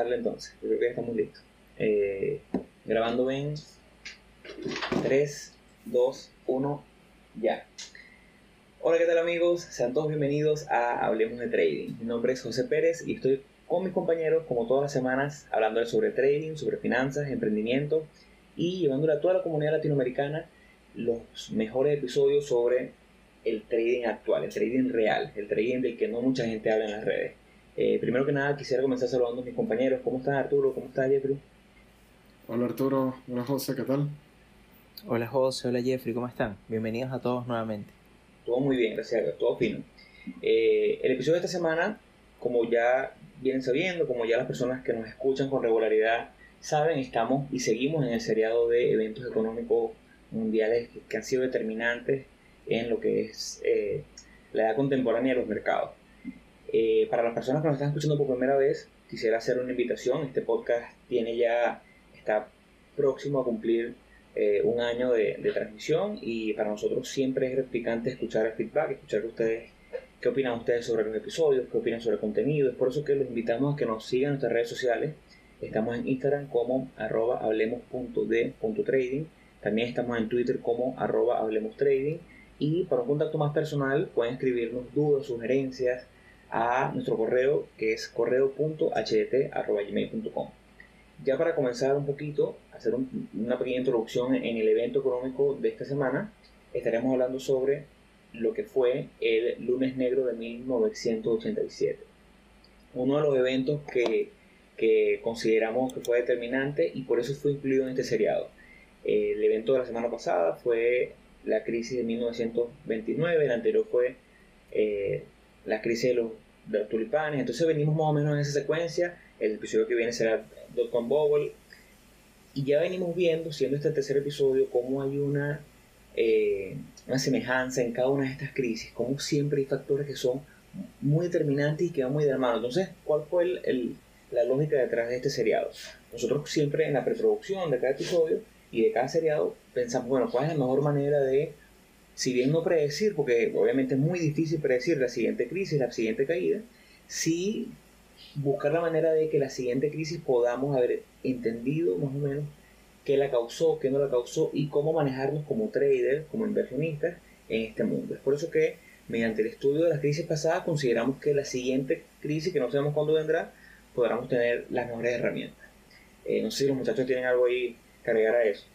darle entonces. Yo creo que ya estamos listos. Eh, grabando en 3, 2, 1, ya. Hola, ¿qué tal amigos? Sean todos bienvenidos a Hablemos de Trading. Mi nombre es José Pérez y estoy con mis compañeros, como todas las semanas, hablando sobre trading, sobre finanzas, emprendimiento y llevándole a toda la comunidad latinoamericana los mejores episodios sobre el trading actual, el trading real, el trading del que no mucha gente habla en las redes. Eh, primero que nada, quisiera comenzar saludando a mis compañeros. ¿Cómo estás, Arturo? ¿Cómo estás, Jeffrey? Hola, Arturo. Hola, José. ¿Qué tal? Hola, José. Hola, Jeffrey. ¿Cómo están? Bienvenidos a todos nuevamente. Todo muy bien, gracias. Todo fino. Eh, el episodio de esta semana, como ya vienen sabiendo, como ya las personas que nos escuchan con regularidad saben, estamos y seguimos en el seriado de eventos económicos mundiales que, han sido determinantes en lo que es eh, la edad contemporánea de los mercados. Eh, para las personas que nos están escuchando por primera vez, quisiera hacer una invitación. Este podcast tiene ya, está próximo a cumplir eh, un año de, transmisión y para nosotros siempre es gratificante escuchar el feedback, escuchar ustedes qué opinan ustedes sobre los episodios, qué opinan sobre el contenido. Es por eso que los invitamos a que nos sigan en nuestras redes sociales. Estamos en Instagram como arroba hablemos.d.trading. También estamos en Twitter como arroba hablemos trading. Y para un contacto más personal pueden escribirnos dudas, sugerencias, a nuestro correo que es correo.ht.gmail.com. Ya para comenzar un poquito, hacer una pequeña introducción en el evento económico de esta semana, estaremos hablando sobre lo que fue el lunes negro de 1987. Uno de los eventos que, que consideramos que fue determinante y por eso fue incluido en este seriado. El evento de la semana pasada fue la crisis de 1929, el anterior fue eh, la crisis de los, de tulipanes. Entonces venimos más o menos en esa secuencia. El episodio que viene será Dotcom Bubble. Y ya venimos viendo, siendo este tercer episodio, cómo hay una, eh, una semejanza en cada una de estas crisis, cómo siempre hay factores que son muy determinantes y que van muy de la mano. Entonces, ¿cuál fue el, la lógica detrás de este seriado? Nosotros siempre en la preproducción de cada episodio y de cada seriado pensamos, bueno, ¿cuál es la mejor manera de si bien no predecir, porque obviamente es muy difícil predecir la siguiente crisis, la siguiente caída, sí buscar la manera de que la siguiente crisis podamos haber entendido más o menos qué la causó, qué no la causó y cómo manejarnos como traders, como inversionistas en este mundo. Es por eso que mediante el estudio de las crisis pasadas consideramos que la siguiente crisis, que no sabemos cuándo vendrá, podamos tener las mejores herramientas. Eh, no sé si los muchachos tienen algo ahí que a eso.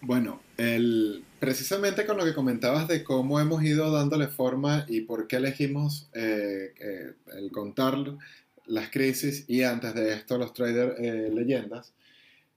Bueno, el, precisamente con lo que comentabas de cómo hemos ido dándole forma y por qué elegimos eh, eh, el contar las crisis y antes de esto los traders eh, leyendas,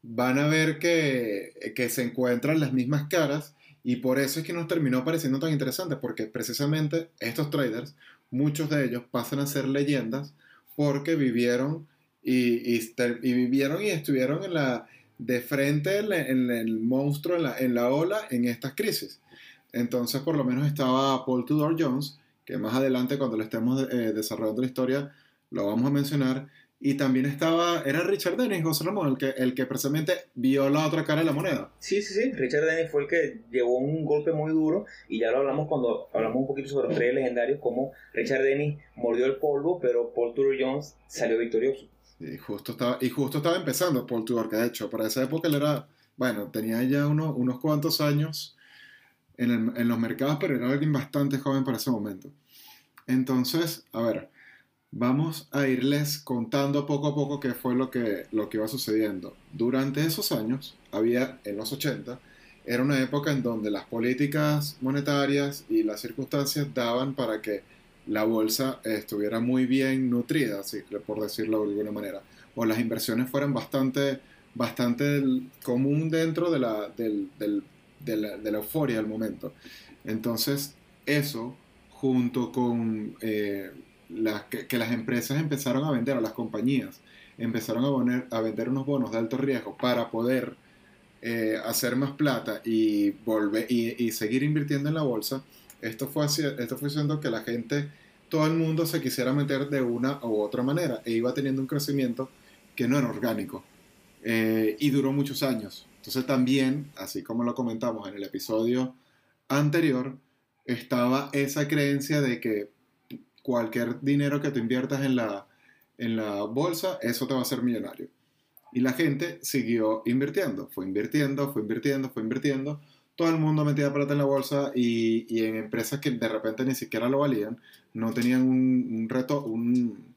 van a ver que, que, se encuentran las mismas caras y por eso es que nos terminó pareciendo tan interesante, porque precisamente estos traders, muchos de ellos pasan a ser leyendas porque vivieron y vivieron y estuvieron en la de frente en, el monstruo, en la, en la, ola, en estas crisis. Entonces, por lo menos estaba Paul Tudor Jones, que más adelante, cuando le estemos eh, desarrollando la historia, lo vamos a mencionar. Y también estaba, era Richard Dennis, José Ramón, el que, el que precisamente vio la otra cara de la moneda. Sí, sí, sí. Richard Dennis fue el que llevó un golpe muy duro. Y ya lo hablamos cuando hablamos un poquito sobre los tres legendarios, como Richard Dennis mordió el polvo, pero Paul Tudor Jones salió victorioso. Y justo estaba, y justo estaba empezando Paul Tudor, que de hecho, para esa época él era, bueno, tenía ya unos, unos cuantos años en, en los mercados, pero era alguien bastante joven para ese momento. Entonces, a ver, vamos a irles contando poco a poco qué fue lo que, lo que iba sucediendo. Durante esos años, había, en los 80, era una época en donde las políticas monetarias y las circunstancias daban para que la bolsa estuviera muy bien nutrida, por decirlo de alguna manera, o las inversiones fueran bastante, bastante común dentro de la, de, la, euforia del momento. Entonces, eso, junto con eh, que, las empresas empezaron a vender, a las compañías, empezaron a, poner, a vender unos bonos de alto riesgo para poder eh, hacer más plata y, volver, y seguir invirtiendo en la bolsa, esto fue, haciendo que la gente, todo el mundo se quisiera meter de una u otra manera e iba teniendo un crecimiento que no era orgánico eh, y duró muchos años. Entonces también, así como lo comentamos en el episodio anterior, estaba esa creencia de que cualquier dinero que te inviertas en la, en la bolsa, eso te va a hacer millonario. Y la gente siguió invirtiendo, fue invirtiendo, fue invirtiendo, fue invirtiendo. Todo el mundo metía plata en la bolsa y, y en empresas que de repente ni siquiera lo valían, no tenían un, reto, un,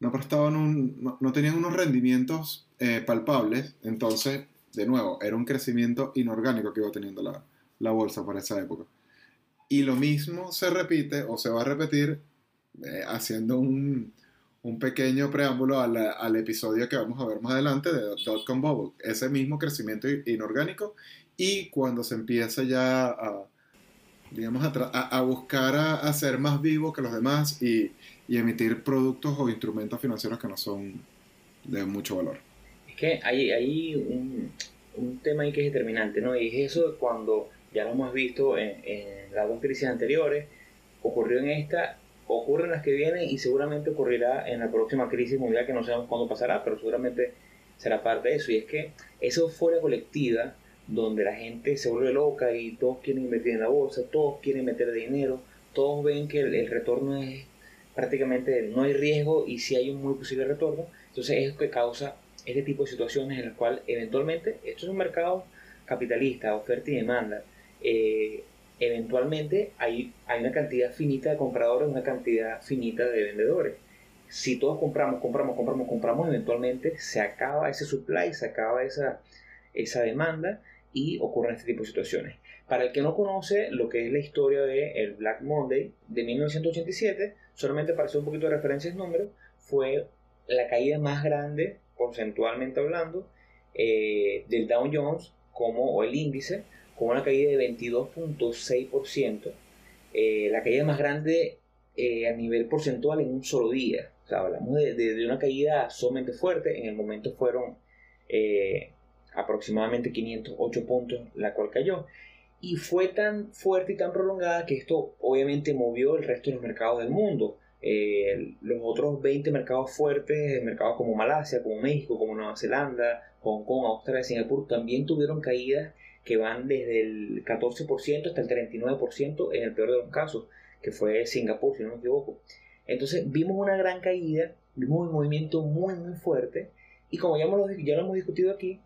no prestaban un, no, tenían unos rendimientos eh, palpables. Entonces, de nuevo, era un crecimiento inorgánico que iba teniendo la, la bolsa para esa época. Y lo mismo se repite o se va a repetir eh, haciendo un, un, pequeño preámbulo al, al, episodio que vamos a ver más adelante de Dotcom Bubble. Ese mismo crecimiento inorgánico y cuando se empieza ya a, digamos, a, a buscar a, ser más vivo que los demás y, y emitir productos o instrumentos financieros que no son de mucho valor. Es que hay, hay un, un tema ahí que es determinante, ¿no? Y es eso cuando ya lo hemos visto en, en las dos crisis anteriores, ocurrió en esta, ocurre en las que vienen y seguramente ocurrirá en la próxima crisis mundial que no sabemos cuándo pasará, pero seguramente será parte de eso. Y es que esa euforia colectiva donde la gente se vuelve loca y todos quieren invertir en la bolsa, todos quieren meter dinero, todos ven que el, retorno es prácticamente, no hay riesgo y si hay un muy posible retorno, entonces es lo que causa este tipo de situaciones en las cuales eventualmente, esto es un mercado capitalista, oferta y demanda, eh, eventualmente hay, hay una cantidad finita de compradores, una cantidad finita de vendedores. Si todos compramos, compramos, compramos, compramos, eventualmente se acaba ese supply, se acaba esa, esa demanda y ocurren este tipo de situaciones. Para el que no conoce lo que es la historia del el Black Monday de 1987, solamente para hacer un poquito de referencia en números, fue la caída más grande, porcentualmente hablando, eh, del Dow Jones como, o el índice con una caída de 22.6%, eh, la caída más grande eh, a nivel porcentual en un solo día. O sea, hablamos de, una caída sumamente fuerte, en el momento fueron eh, aproximadamente 508 puntos la cual cayó. Y fue tan fuerte y tan prolongada que esto obviamente movió el resto de los mercados del mundo. los otros 20 mercados fuertes, mercados como Malasia, como México, como Nueva Zelanda, Hong Kong, Australia, Singapur, también tuvieron caídas que van desde el 14% hasta el 39% en el peor de los casos, que fue Singapur, si no me equivoco. Entonces vimos una gran caída, vimos un movimiento muy, muy fuerte, y como ya, ya lo hemos discutido aquí,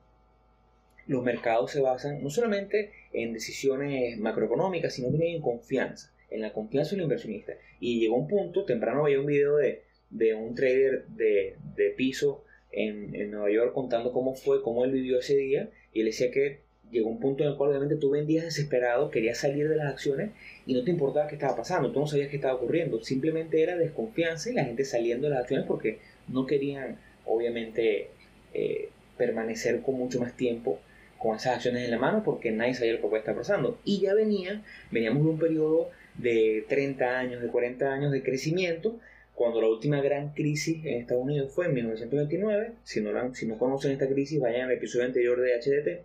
los mercados se basan no solamente en decisiones macroeconómicas, sino también en confianza, en la confianza del inversionista. Y llegó un punto, temprano veía un video de, de un trader de, de piso en, en, Nueva York contando cómo fue, cómo él vivió ese día, y él decía que llegó un punto en el cual obviamente tú vendías desesperado, querías salir de las acciones y no te importaba qué estaba pasando, tú no sabías qué estaba ocurriendo, simplemente era desconfianza y la gente saliendo de las acciones porque no querían obviamente eh, permanecer con mucho más tiempo con esas acciones en la mano porque nadie sabía lo que puede estar pasando. Y ya venía, veníamos de un periodo de 30 años, de 40 años de crecimiento, cuando la última gran crisis en Estados Unidos fue en 1929, si no, si no conocen esta crisis, vayan al episodio anterior de HDT,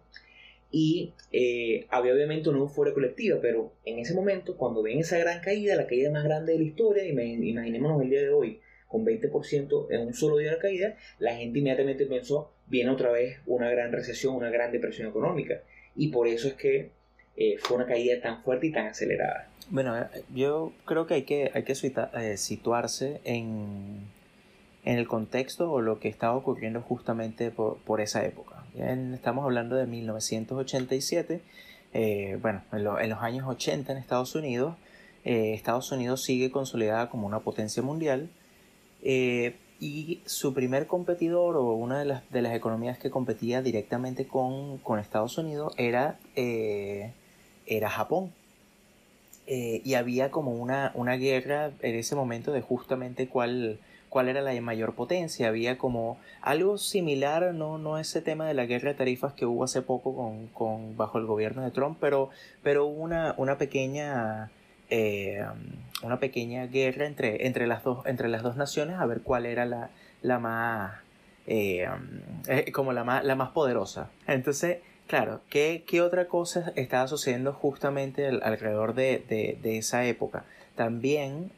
y eh, había obviamente una euforia colectiva, pero en ese momento, cuando ven esa gran caída, la caída más grande de la historia, imaginémonos el día de hoy, con 20% en un solo día de caída, la gente inmediatamente pensó, viene otra vez una gran recesión, una gran depresión económica, y por eso es que eh, fue una caída tan fuerte y tan acelerada. Bueno, eh, yo creo que hay que, hay que situarse en, en el contexto o lo que estaba ocurriendo justamente por, por esa época estamos hablando de 1987. Eh, bueno, en, los años 80 en Estados Unidos, eh, Estados Unidos sigue consolidada como una potencia mundial eh, y su primer competidor o una de las, de las economías que competía directamente con, con Estados Unidos era, era Japón. y había como una, una guerra en ese momento de justamente cuál, cuál era la mayor potencia. Había como algo similar, no, no ese tema de la guerra de tarifas que hubo hace poco con, con bajo el gobierno de Trump, pero, pero una, una pequeña eh, una pequeña guerra entre, entre, las dos, entre las dos naciones a ver cuál era la, la más eh, eh, como la más, la más poderosa. Entonces, claro, ¿qué, ¿qué, otra cosa estaba sucediendo justamente alrededor de, de, esa época? También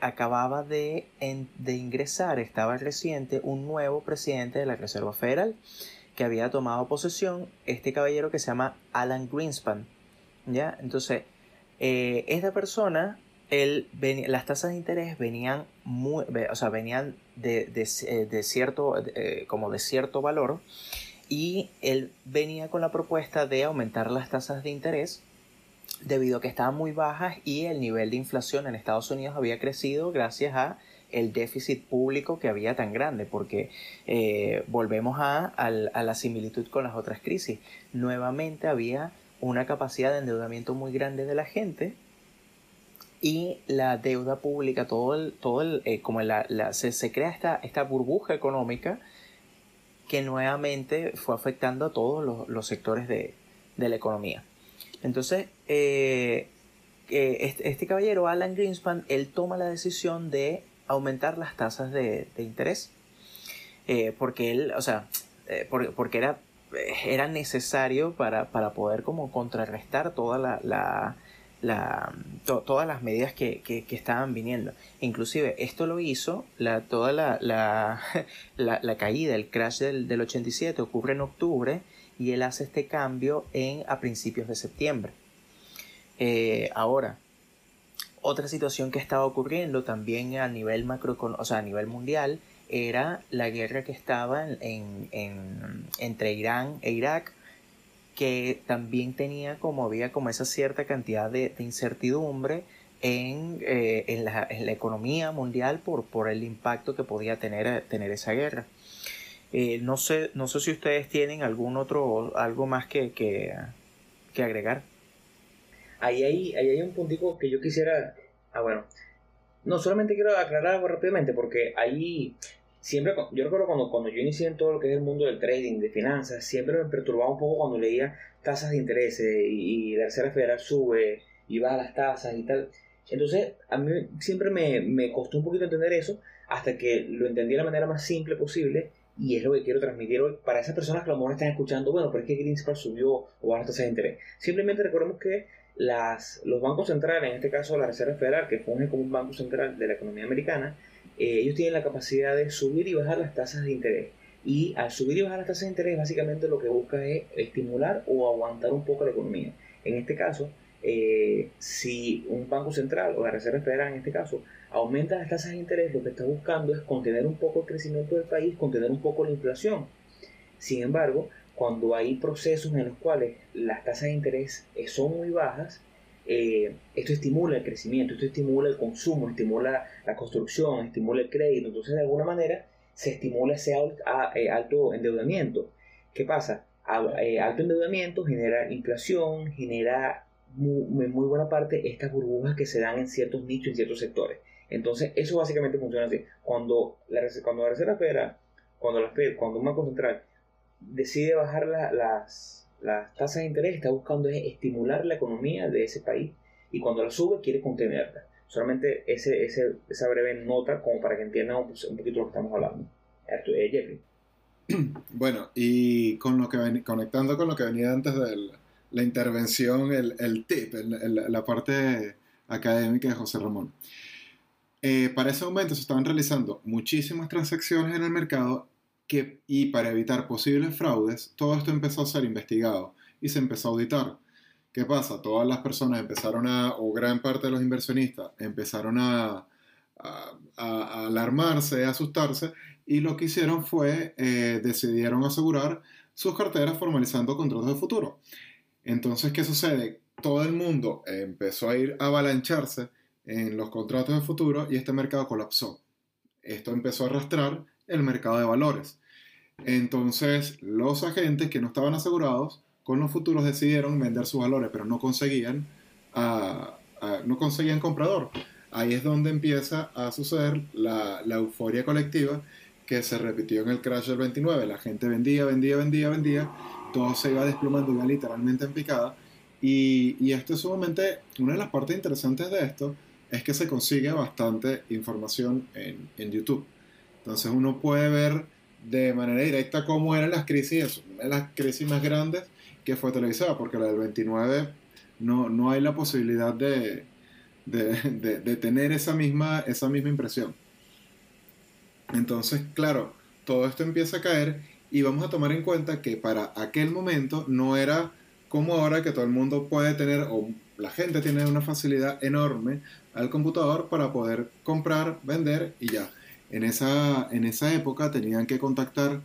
acababa de, de, ingresar, estaba reciente, un nuevo presidente de la Reserva Federal que había tomado posesión, este caballero que se llama Alan Greenspan. ¿ya? Entonces, eh, esta persona él las tasas de interés venían muy, o sea, venían de, de, eh, de cierto, eh, como de cierto valor y él venía con la propuesta de aumentar las tasas de interés debido a que estaban muy bajas y el nivel de inflación en Estados Unidos había crecido gracias a el déficit público que había tan grande, porque volvemos a, a, la similitud con las otras crisis. Nuevamente había una capacidad de endeudamiento muy grande de la gente y la deuda pública, todo el, todo el, eh, como la, se, crea esta, esta burbuja económica que nuevamente fue afectando a todos los, sectores de, la economía. Entonces, este, este, caballero, Alan Greenspan, él toma la decisión de aumentar las tasas de, interés, eh, porque él, o sea, porque, era, era necesario para, poder como contrarrestar toda la todas las medidas que, que, estaban viniendo. Inclusive esto lo hizo, toda la, la, la, caída, el crash del, del 87 ocurre en octubre y él hace este cambio en, a principios de septiembre. Eh, ahora, otra situación que estaba ocurriendo también a nivel macro, o sea, a nivel mundial, era la guerra que estaba en, en, entre Irán e Irak, que también tenía como había como esa cierta cantidad de, incertidumbre en, eh, en, la, economía mundial por, por el impacto que podía tener, tener esa guerra. Eh, no, sé, no sé si ustedes tienen algún otro, algo más que, que, que agregar. Ahí hay, ahí hay un puntico que yo quisiera, ah bueno, no solamente quiero aclarar algo rápidamente porque ahí siempre, yo recuerdo cuando, cuando yo inicié en todo lo que es el mundo del trading, de finanzas, siempre me perturbaba un poco cuando leía tasas de interés y, la Reserva Federal sube y baja las tasas y tal. Entonces, a mí siempre me, me, costó un poquito entender eso hasta que lo entendí de la manera más simple posible y es lo que quiero transmitir hoy para esas personas que a lo mejor están escuchando, bueno, pero es que Greenspan subió o bajó las tasas de interés. Simplemente recordemos que las, los bancos centrales, en este caso la Reserva Federal, que funge como un banco central de la economía americana, eh, ellos tienen la capacidad de subir y bajar las tasas de interés. Y al subir y bajar las tasas de interés, básicamente lo que busca es estimular o aguantar un poco la economía. En este caso, eh, si un banco central o la Reserva Federal en este caso aumenta las tasas de interés, lo que está buscando es contener un poco el crecimiento del país, contener un poco la inflación. Sin embargo, cuando hay procesos en los cuales las tasas de interés son muy bajas, eh, esto estimula el crecimiento, esto estimula el consumo, estimula la construcción, estimula el crédito, entonces de alguna manera se estimula ese eh, alto endeudamiento. ¿Qué pasa? Eh, alto endeudamiento genera inflación, genera muy, muy buena parte estas burbujas que se dan en ciertos nichos, en ciertos sectores. Entonces, eso básicamente funciona así. Cuando la, Reserva Federal, cuando, la cuando un banco central decide bajar las, las tasas de interés está buscando estimular la economía de ese país y cuando la sube quiere contenerla. Solamente ese, ese, esa breve nota como para que entiendan un, poquito lo que estamos hablando. Eh. Bueno, y con lo que conectando con lo que venía antes de la intervención, el, el tip, la parte académica de José Ramón. Eh, para ese momento se estaban realizando muchísimas transacciones en el mercado y para evitar posibles fraudes, todo esto empezó a ser investigado y se empezó a auditar. ¿Qué pasa? Todas las personas empezaron a, o gran parte de los inversionistas empezaron a, alarmarse, a asustarse, y lo que hicieron fue, eh, decidieron asegurar sus carteras formalizando contratos de futuro. Entonces, ¿qué sucede? Todo el mundo empezó a ir a avalancharse en los contratos de futuro y este mercado colapsó. Esto empezó a arrastrar el mercado de valores. Entonces, los agentes que no estaban asegurados con los futuros decidieron vender sus valores, pero no conseguían, no conseguían comprador. Ahí es donde empieza a suceder la, euforia colectiva que se repitió en el crash del 29. La gente vendía, vendía, vendía, vendía, todo se iba desplomando, ya literalmente en picada. Y, y esto es sumamente, una de las partes interesantes de esto es que se consigue bastante información en YouTube. Entonces uno puede ver de manera directa cómo eran las crisis, las crisis más grandes que fue televisada, porque la del 29 no, no hay la posibilidad de, de, tener esa misma, esa misma impresión. Entonces, claro, todo esto empieza a caer y vamos a tomar en cuenta que para aquel momento no era como ahora que todo el mundo puede tener, o la gente tiene una facilidad enorme al computador para poder comprar, vender y ya. En esa, en esa época tenían que contactar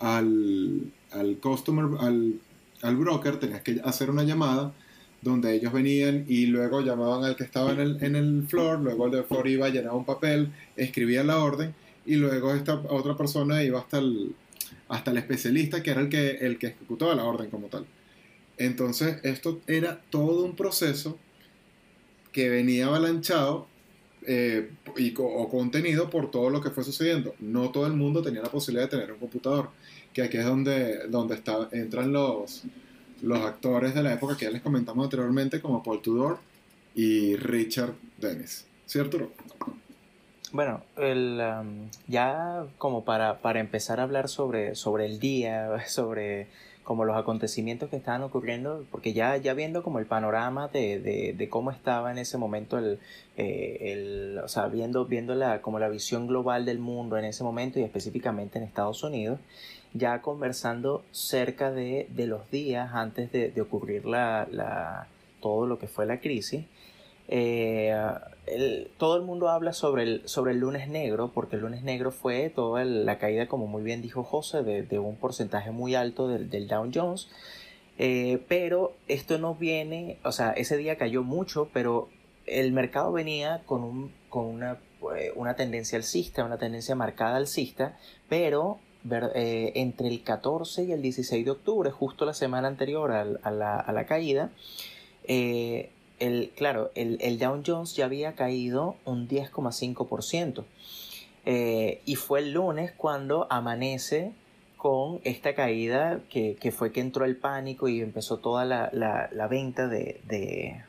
al, al customer, al, al broker, tenías que hacer una llamada donde ellos venían y luego llamaban al que estaba en el, en el floor, luego el de floor iba, llenaba un papel, escribía la orden y luego esta otra persona iba hasta el, hasta el especialista que era el que, el que ejecutaba la orden como tal. Entonces esto era todo un proceso que venía avalanchado eh, y, o contenido por todo lo que fue sucediendo. No todo el mundo tenía la posibilidad de tener un computador, que aquí es donde, donde entran los, los actores de la época que ya les comentamos anteriormente, como Paul Tudor y Richard Dennis. ¿Cierto? Bueno, el, ya como para, para, empezar a hablar sobre, sobre el día, sobre como los acontecimientos que estaban ocurriendo, porque ya, ya viendo como el panorama de, de, de cómo estaba en ese momento el, eh, el o sea, viendo, viendo la, como la visión global del mundo en ese momento y específicamente en Estados Unidos, ya conversando cerca de, de los días antes de, de ocurrir la, la, todo lo que fue la crisis, eh, todo el mundo habla sobre el, sobre el lunes negro, porque el lunes negro fue toda la caída, como muy bien dijo José, de, de un porcentaje muy alto del, del Dow Jones. Eh, pero esto no viene, o sea, ese día cayó mucho, pero el mercado venía con, un, con una, eh, una tendencia alcista, una tendencia marcada alcista, pero entre el 14 y el 16 de octubre, justo la semana anterior a, a, la, a la, caída, claro, el, el, Dow Jones ya había caído un 10,5%. Eh, y fue el lunes cuando amanece con esta caída que, fue que entró el pánico y empezó toda la venta de, de,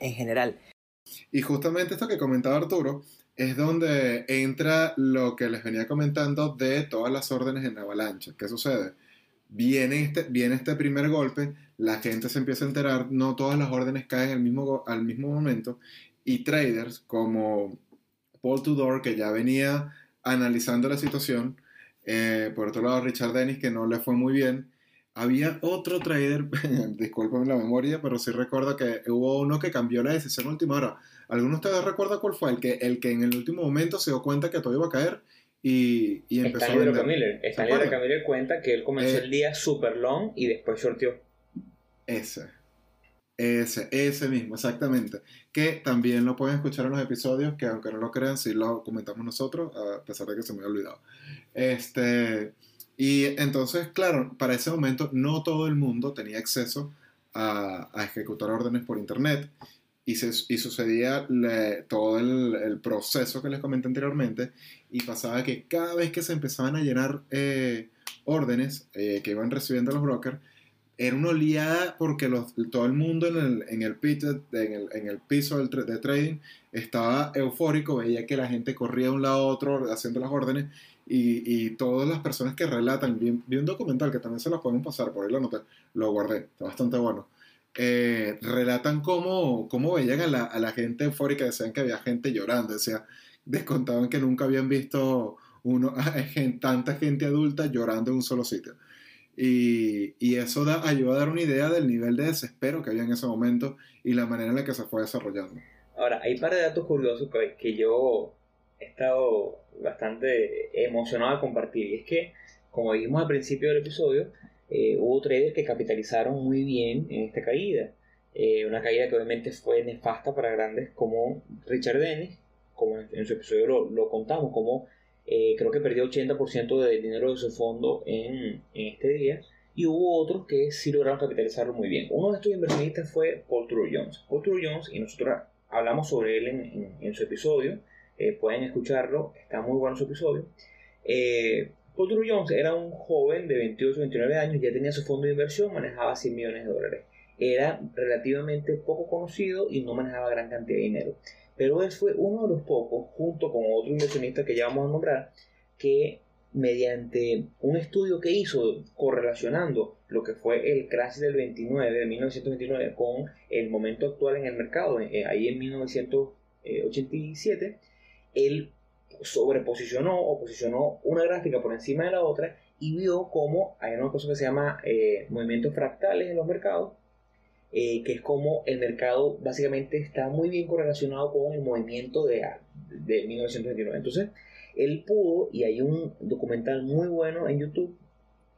en general. Y justamente esto que comentaba Arturo, es donde entra lo que les venía comentando de todas las órdenes en avalancha. ¿Qué sucede? Viene este, viene este primer golpe, la gente se empieza a enterar, no todas las órdenes caen al mismo, al mismo momento, y traders como Paul Tudor, que ya venía analizando la situación, eh, por otro lado Richard Dennis, que no le fue muy bien, había otro trader, discúlpame la memoria, pero sí recuerdo que hubo uno que cambió la decisión última hora. ¿Alguno de ustedes recuerda cuál fue? El que, el que en el último momento se dio cuenta que todo iba a caer y, y empezó Stanley a vender. Miller. Stanley Rockamiller cuenta que él comenzó eh, el día super long y después shorteó. Ese. Ese, ese mismo, exactamente. Que también lo pueden escuchar en los episodios, que aunque no lo crean, sí lo comentamos nosotros, a pesar de que se me había olvidado. Este, y entonces, claro, para ese momento no todo el mundo tenía acceso a, a ejecutar órdenes por Internet y, se, sucedía todo el, proceso que les comenté anteriormente y pasaba que cada vez que se empezaban a llenar eh, órdenes eh, que iban recibiendo los brokers, era una oleada porque todo el mundo en el, en el, pit, en el, piso del, de trading estaba eufórico, veía que la gente corría de un lado a otro haciendo las órdenes y, todas las personas que relatan, vi, un documental que también se los podemos pasar, por ahí lo guardé, está bastante bueno. Eh, relatan cómo, cómo veían a la, gente eufórica, decían que había gente llorando, decía, descontaban que nunca habían visto uno, tanta gente adulta llorando en un solo sitio. Y, y eso da, ayuda a dar una idea del nivel de desespero que había en ese momento y la manera en la que se fue desarrollando. Ahora, hay un par de datos curiosos que, que yo he estado bastante emocionado de compartir. Y es que, como dijimos al principio del episodio, eh, hubo traders que capitalizaron muy bien en esta caída. Eh, una caída que obviamente fue nefasta para grandes como Richard Dennis, como en, su episodio lo, lo contamos, como eh, creo que perdió 80% del dinero de su fondo en, en, este día. Y hubo otros que sí lograron capitalizarlo muy bien. Uno de estos inversionistas fue Paul True Jones. Paul True Jones, y nosotros hablamos sobre él en, en, en su episodio, eh, pueden escucharlo, está muy bueno su episodio. Eh, Drew Jones era un joven de 28 29 años, ya tenía su fondo de inversión, manejaba 100 millones de dólares. Era relativamente poco conocido y no manejaba gran cantidad de dinero. Pero él fue uno de los pocos, junto con otro inversionista que ya vamos a nombrar, que mediante un estudio que hizo correlacionando lo que fue el crash del 29, de 1929, con el momento actual en el mercado, eh, ahí en 1987, él sobreposicionó o posicionó una gráfica por encima de la otra y vio cómo hay una cosa que se llama eh, movimientos fractales en los mercados eh, que es como el mercado básicamente está muy bien correlacionado con el movimiento de, de 1929. Entonces, él pudo, y hay un documental muy bueno en YouTube,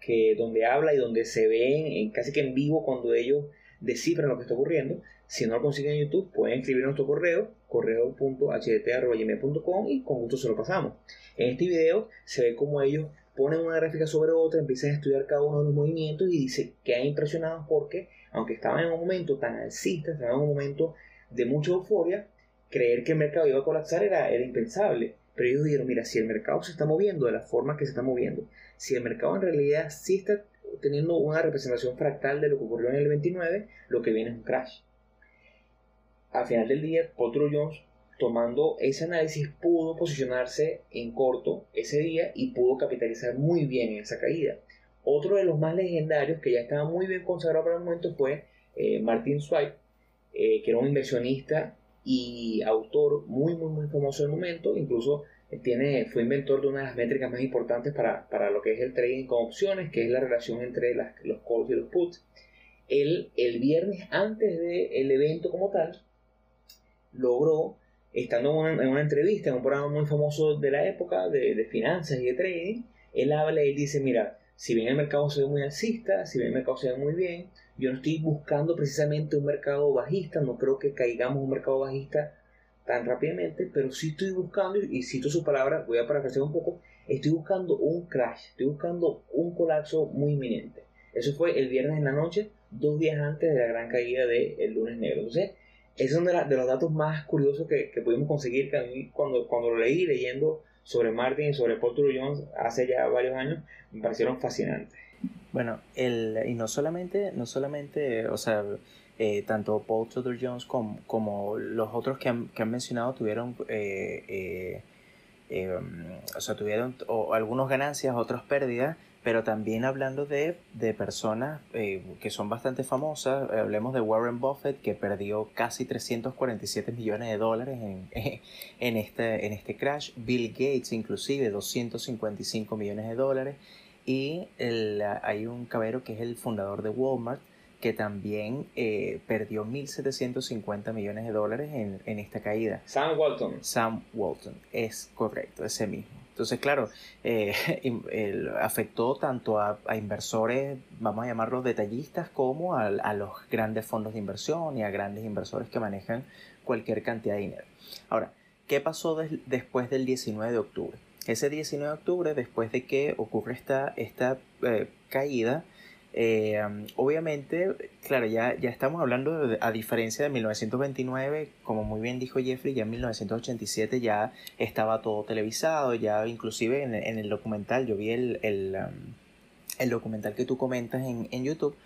que donde habla y donde se ven en, casi que en vivo cuando ellos descifran lo que está ocurriendo. Si no lo consiguen en YouTube, pueden escribir nuestro correo, correo.htt.gmail.com y con gusto se lo pasamos. En este video se ve como ellos ponen una gráfica sobre otra, empiezan a estudiar cada uno de los movimientos y dice que han impresionados porque, aunque estaban en un momento tan alcista, estaban en un momento de mucha euforia, creer que el mercado iba a colapsar era, era impensable. Pero ellos dijeron, mira, si el mercado se está moviendo de la forma que se está moviendo, si el mercado en realidad sí está teniendo una representación fractal de lo que ocurrió en el 29, lo que viene es un crash. Al final del día, Paul Jones tomando ese análisis pudo posicionarse en corto ese día y pudo capitalizar muy bien en esa caída. Otro de los más legendarios que ya estaba muy bien consagrado para el momento fue eh, Martin Swipe, eh, que era un inversionista y autor muy muy muy famoso del momento, incluso eh, tiene, fue inventor de una de las métricas más importantes para, para lo que es el trading con opciones, que es la relación entre las, los calls y los puts. Él, el viernes antes del evento como tal, logró estando en una, entrevista en un programa muy famoso de la época de, finanzas y de trading, él habla y dice, mira, si bien el mercado se ve muy alcista, si bien el mercado se ve muy bien, yo no estoy buscando precisamente un mercado bajista, no creo que caigamos un mercado bajista tan rápidamente, pero sí estoy buscando, y cito su palabra, voy a parafrasear un poco, estoy buscando un crash, estoy buscando un colapso muy inminente. Eso fue el viernes en la noche, dos días antes de la gran caída del lunes negro. Entonces, es uno de, los datos más curiosos que, pudimos conseguir, que a mí cuando, cuando lo leí leyendo sobre Martin y sobre Paul Tudor Jones hace ya varios años, me parecieron fascinantes. Bueno, el, y no solamente, no solamente, o sea, eh, tanto Paul Tudor Jones como, como los otros que han, que han mencionado tuvieron, eh, eh, o sea, tuvieron algunas ganancias, otras pérdidas, pero también hablando de, de personas eh, que son bastante famosas, eh, hablemos de Warren Buffett que perdió casi 347 millones de dólares en, en, este, en este crash, Bill Gates inclusive 255 millones de dólares y el, hay un cabero que es el fundador de Walmart que también eh, perdió 1.750 millones de dólares en, en esta caída. Sam Walton. Sam Walton, es correcto, ese mismo. Entonces, claro, eh, afectó tanto a, inversores, vamos a llamarlos detallistas, como a, los grandes fondos de inversión y a grandes inversores que manejan cualquier cantidad de dinero. Ahora, ¿qué pasó después del 19 de octubre? Ese 19 de octubre, después de que ocurre esta, esta eh, caída, eh, obviamente, claro, ya, ya estamos hablando, a diferencia de 1929, como muy bien dijo Jeffrey, ya en 1987 ya estaba todo televisado, ya inclusive en, el documental, yo vi el, el, um, el documental que tú comentas en, en YouTube,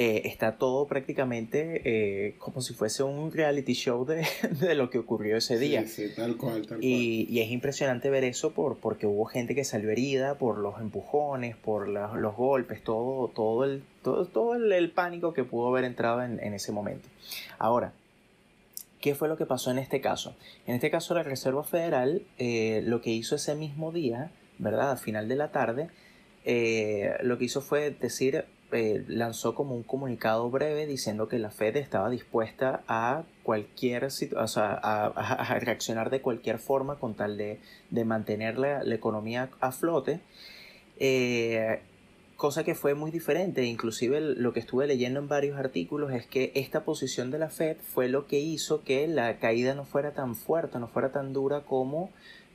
eh, está todo prácticamente eh, como si fuese un reality show de, de lo que ocurrió ese día. Sí, tal cual, tal y, cual. Y es impresionante ver eso por, porque hubo gente que salió herida por los empujones, por los golpes, todo, todo, el, todo, todo el, pánico que pudo haber entrado en, en ese momento. Ahora, ¿Qué fue lo que pasó en este caso? En este caso la Reserva Federal eh, lo que hizo ese mismo día, ¿verdad? Al final de la tarde, lo que hizo fue decir, eh, lanzó como un comunicado breve diciendo que la Fed estaba dispuesta a cualquier o sea, a, reaccionar de cualquier forma con tal de, de mantener la, economía a flote. Eh, cosa que fue muy diferente, inclusive lo que estuve leyendo en varios artículos es que esta posición de la Fed fue lo que hizo que la caída no fuera tan fuerte, no fuera tan dura como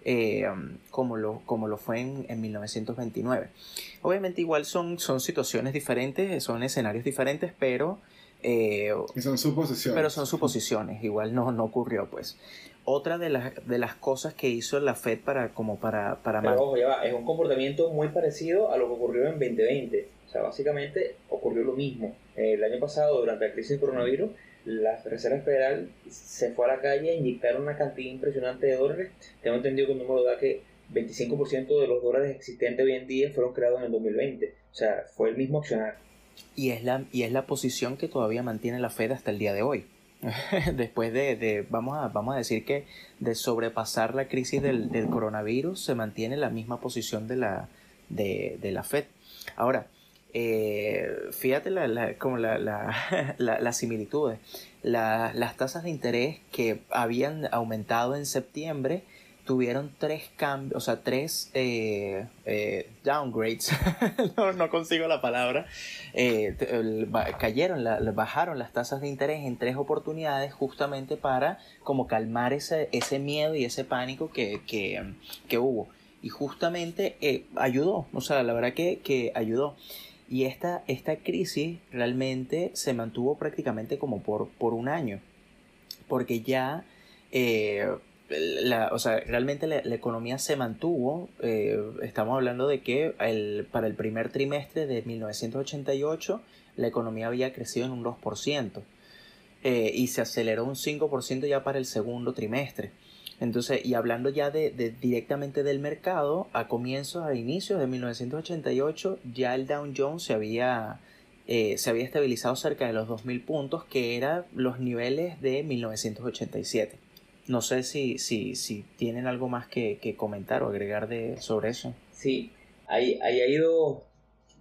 eh, como, lo, como lo fue en, en, 1929. Obviamente igual son, son situaciones diferentes, son escenarios diferentes, pero... Eh, son suposiciones. Pero son suposiciones, igual no, no ocurrió pues. Otra de las, de las cosas que hizo la Fed para como para... para pero es un comportamiento muy parecido a lo que ocurrió en 2020. O sea, básicamente ocurrió lo mismo. El año pasado, durante la crisis del coronavirus, la Reserva Federal se fue a la calle a inyectar una cantidad impresionante de dólares. Tengo entendido que el número da que 25% de los dólares existentes hoy en día fueron creados en el 2020. O sea, fue el mismo accionar. Y es la, y es la posición que todavía mantiene la Fed hasta el día de hoy. Después de, de, vamos, a, vamos a decir que de sobrepasar la crisis del, del coronavirus, se mantiene la misma posición de la, de, de la Fed. Ahora, eh, fíjate la, como la, las similitudes. las tasas de interés que habían aumentado en septiembre tuvieron tres cambios, o sea, tres eh, eh, downgrades, no, consigo la palabra, eh, cayeron, bajaron las tasas de interés en tres oportunidades justamente para como calmar ese, ese miedo y ese pánico que, que, hubo. Y justamente ayudó, o sea, la verdad que, que ayudó. Y esta, esta crisis realmente se mantuvo prácticamente como por, por un año, porque ya la, o sea, realmente la, economía se mantuvo. Eh, estamos hablando de que el, para el primer trimestre de 1988 la economía había crecido en un 2% eh, y se aceleró un 5% ya para el segundo trimestre. Entonces, y hablando ya de, directamente del mercado, a comienzos, a inicios de 1988, ya el Dow Jones se había, eh, se había estabilizado cerca de los 2.000 puntos, que eran los niveles de 1987. No sé si, si, si tienen algo más que, comentar o agregar de, sobre eso. Sí, hay, hay, hay dos,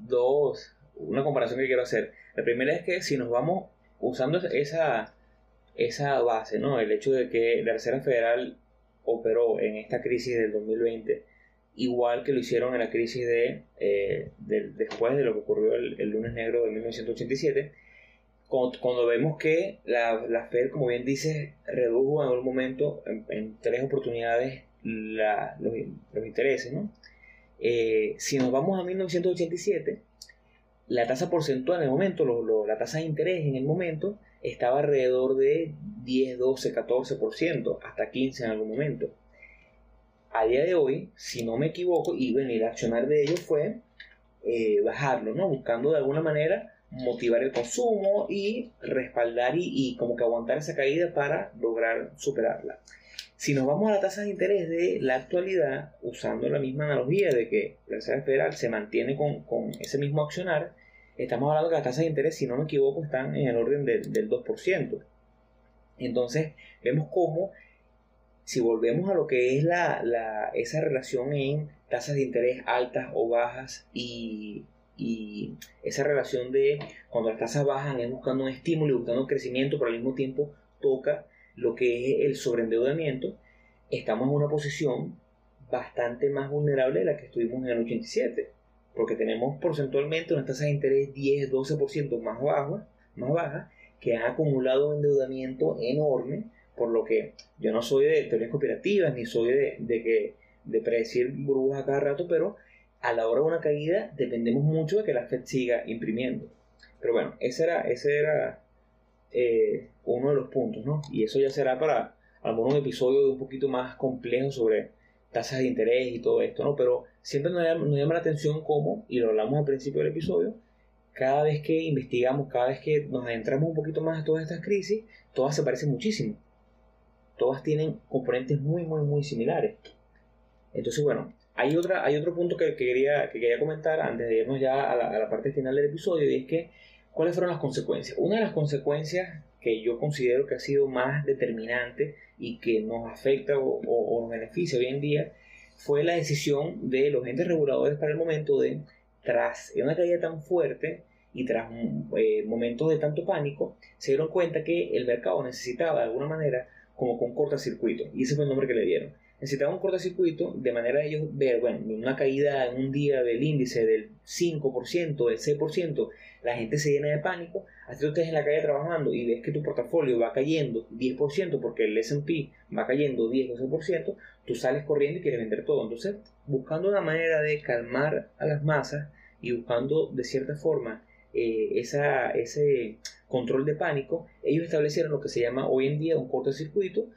dos, una comparación que quiero hacer. La primera es que si nos vamos usando esa, esa base, ¿no? El hecho de que la Reserva Federal operó en esta crisis del 2020 igual que lo hicieron en la crisis de, eh, después de lo que ocurrió el, el, lunes negro de 1987 cuando, vemos que la, la, Fed, como bien dice, redujo en algún momento en, tres oportunidades la, los, los, intereses, ¿no? Eh, si nos vamos a 1987, la tasa porcentual en el momento, lo, la tasa de interés en el momento, estaba alrededor de 10, 12, 14%, hasta 15 en algún momento. A día de hoy, si no me equivoco, y bueno, el accionar de ellos fue eh, bajarlo, ¿no? Buscando de alguna manera motivar el consumo y respaldar y, como que aguantar esa caída para lograr superarla. Si nos vamos a la tasa de interés de la actualidad, usando la misma analogía de que la Reserva Federal se mantiene con, ese mismo accionar, estamos hablando que las tasas de interés, si no me equivoco, están en el orden del, del 2%. Entonces, vemos cómo, si volvemos a lo que es la, la, esa relación en tasas de interés altas o bajas y y esa relación de cuando las tasas bajan es buscando un estímulo y buscando un crecimiento, pero al mismo tiempo toca lo que es el sobreendeudamiento, estamos en una posición bastante más vulnerable de la que estuvimos en el 87, porque tenemos porcentualmente unas tasas de interés 10-12% más bajas, más bajas, que han acumulado endeudamiento enorme, por lo que yo no soy de teorías cooperativas, ni soy de, de que de predecir burbujas a cada rato, pero a la hora de una caída dependemos mucho de que la Fed siga imprimiendo. Pero bueno, ese era, ese era eh, uno de los puntos, ¿no? Y eso ya será para algún episodio un poquito más complejo sobre tasas de interés y todo esto, ¿no? Pero siempre nos llama, nos llama la atención cómo, y lo hablamos al principio del episodio, cada vez que investigamos, cada vez que nos adentramos un poquito más a todas estas crisis, todas se parecen muchísimo. Todas tienen componentes muy, muy, muy similares. Entonces, bueno, hay, otra, hay otro punto que, quería, que quería comentar antes de irnos ya a la, parte final del episodio y es que cuáles fueron las consecuencias. Una de las consecuencias que yo considero que ha sido más determinante y que nos afecta o, nos beneficia hoy en día fue la decisión de los entes reguladores para el momento de, tras una caída tan fuerte y tras eh, momentos de tanto pánico, se dieron cuenta que el mercado necesitaba de alguna manera como con cortocircuito. Y ese fue el nombre que le dieron necesitaba un cortocircuito de manera de ellos ver, bueno, una caída en un día del índice del 5%, del 6%, la gente se llena de pánico, así tú estés en la calle trabajando y ves que tu portafolio va cayendo 10% porque el S&P va cayendo 10 o 12%, tú sales corriendo y quieres vender todo. Entonces, buscando una manera de calmar a las masas y buscando de cierta forma eh, esa, ese control de pánico, ellos establecieron lo que se llama hoy en día un cortocircuito,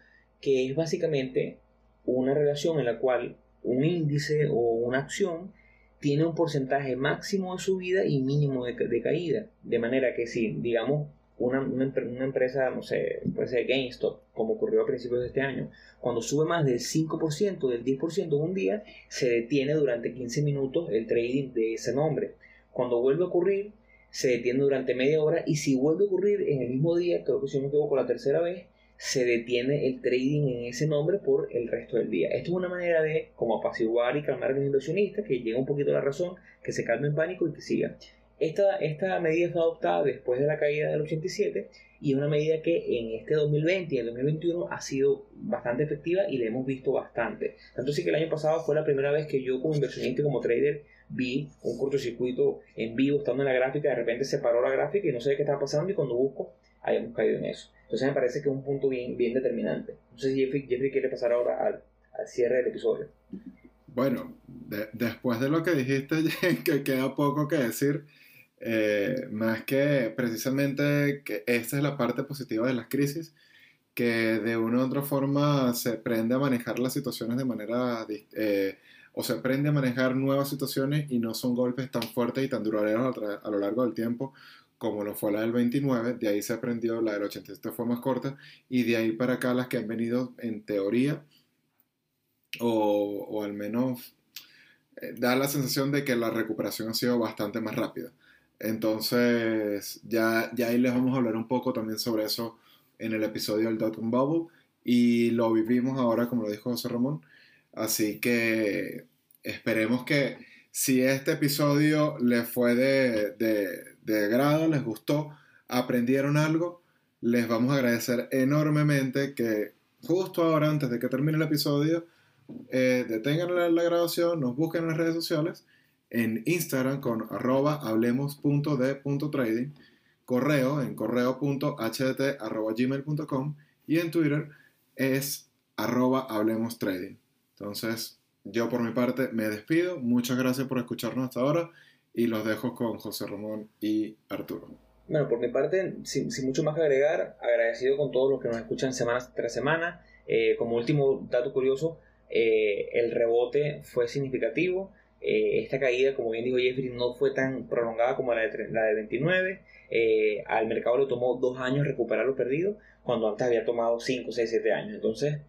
que es básicamente una relación en la cual un índice o una acción tiene un porcentaje máximo de subida y mínimo de, caída. De manera que si, digamos, una, una, empresa, no sé, puede ser GameStop, como ocurrió a principios de este año, cuando sube más del 5%, del 10% en un día, se detiene durante 15 minutos el trading de ese nombre. Cuando vuelve a ocurrir, se detiene durante media hora y si vuelve a ocurrir en el mismo día, creo que si no me equivoco la tercera vez, se detiene el trading en ese nombre por el resto del día. Esto es una manera de como apaciguar y calmar a los inversionistas, que llegue un poquito la razón, que se calme en pánico y que siga. Esta, esta medida fue adoptada después de la caída del 87 y es una medida que en este 2020 y el 2021 ha sido bastante efectiva y la hemos visto bastante. Tanto así que el año pasado fue la primera vez que yo como inversionista como trader vi un cortocircuito en vivo estando en la gráfica, de repente se paró la gráfica y no sé qué estaba pasando y cuando busco hayamos caído en eso. Entonces me parece que es un punto bien, bien determinante. No sé si Jeffrey, Jeffrey quiere pasar ahora al, al cierre del episodio. Bueno, después de lo que dijiste, que queda poco que decir, eh, más que precisamente que esta es la parte positiva de las crisis, que de una u otra forma se aprende a manejar las situaciones de manera, eh, o se aprende a manejar nuevas situaciones y no son golpes tan fuertes y tan duraderos a, lo largo del tiempo como lo fue la del 29, de ahí se aprendió, la del 87 fue más corta, y de ahí para acá las que han venido en teoría, o, o al menos eh, da la sensación de que la recuperación ha sido bastante más rápida. Entonces, ya, ya ahí les vamos a hablar un poco también sobre eso en el episodio del Dotcom Bubble. Y lo vivimos ahora, como lo dijo José Ramón. Así que esperemos que si este episodio les fue de, de, de grado, les gustó, aprendieron algo, les vamos a agradecer enormemente que justo ahora, antes de que termine el episodio, eh, detengan la, grabación, nos busquen en las redes sociales en Instagram con arroba hablemos.de.trading, correo en correo.hdt.gmail.com y en Twitter es arroba hablemos trading. Entonces, yo por mi parte me despido. Muchas gracias por escucharnos hasta ahora y los dejo con José Ramón y Arturo. Bueno, por mi parte, sin, sin mucho más que agregar, agradecido con todos los que nos escuchan semana tras semana. Eh, como último dato curioso, eh, el rebote fue significativo. Eh, esta caída, como bien dijo Jeffrey, no fue tan prolongada como la de, la de 29. Eh, al mercado le tomó dos años recuperar lo perdido, cuando antes había tomado 5, 6, 7 años. Entonces,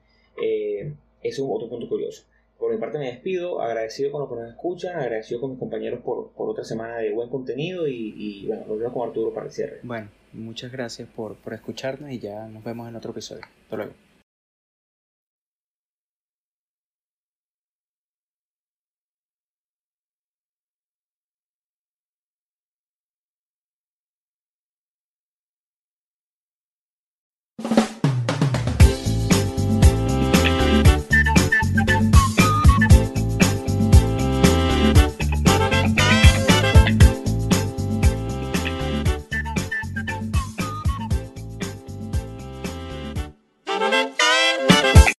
eh, es otro punto curioso. Por mi parte me despido, agradecido con los que nos escuchan, agradecido con mis compañeros por, por otra semana de buen contenido y, y bueno, nos vemos con Arturo para el cierre. Bueno, muchas gracias por, por escucharnos y ya nos vemos en otro episodio. Hasta luego.